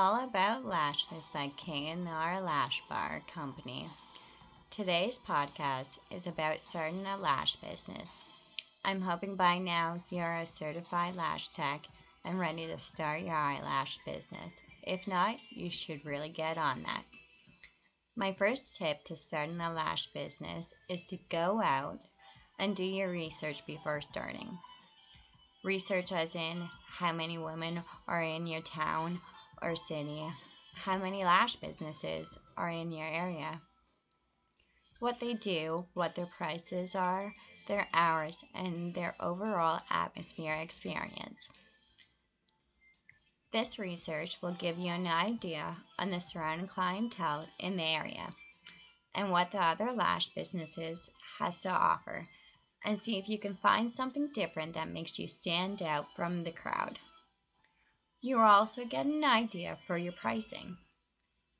All About Lashes by K&R Lash Bar Company. Today's podcast is about starting a lash business. I'm hoping by now you're a certified lash tech and ready to start your eyelash business. If not, you should really get on that. My first tip to starting a lash business is to go out and do your research before starting. Research as in how many women are in your town or city, how many lash businesses are in your area, what they do, what their prices are, their hours, and their overall atmosphere experience. This research will give you an idea on the surrounding clientele in the area and what the other lash businesses has to offer and see if you can find something different that makes you stand out from the crowd. You will also get an idea for your pricing.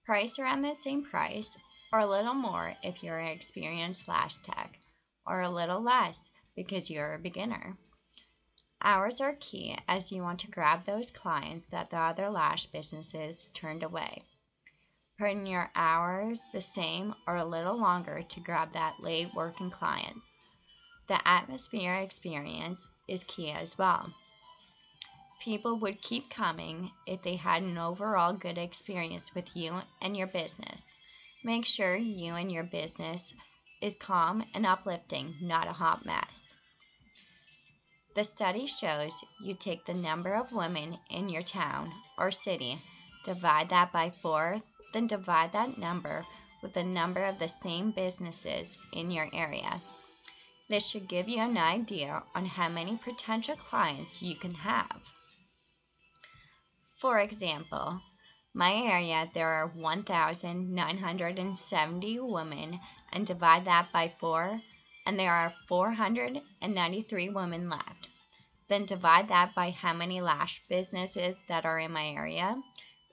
Price around the same price or a little more if you're an experienced lash tech, or a little less because you're a beginner. Hours are key as you want to grab those clients that the other lash businesses turned away. Putting your hours the same or a little longer to grab that late working clients. The atmosphere experience is key as well. People would keep coming if they had an overall good experience with you and your business. Make sure you and your business is calm and uplifting, not a hot mess. The study shows you take the number of women in your town or city, divide that by four, then divide that number with the number of the same businesses in your area. This should give you an idea on how many potential clients you can have. For example, my area there are 1,970 women and divide that by 4 and there are 493 women left. Then divide that by how many lash businesses that are in my area,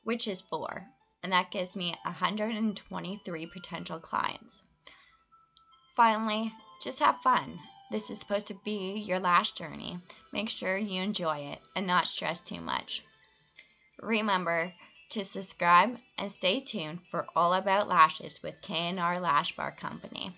which is 4, and that gives me 123 potential clients. Finally, just have fun. This is supposed to be your last journey. Make sure you enjoy it and not stress too much. Remember to subscribe and stay tuned for All About Lashes with K&R Lash Bar Company.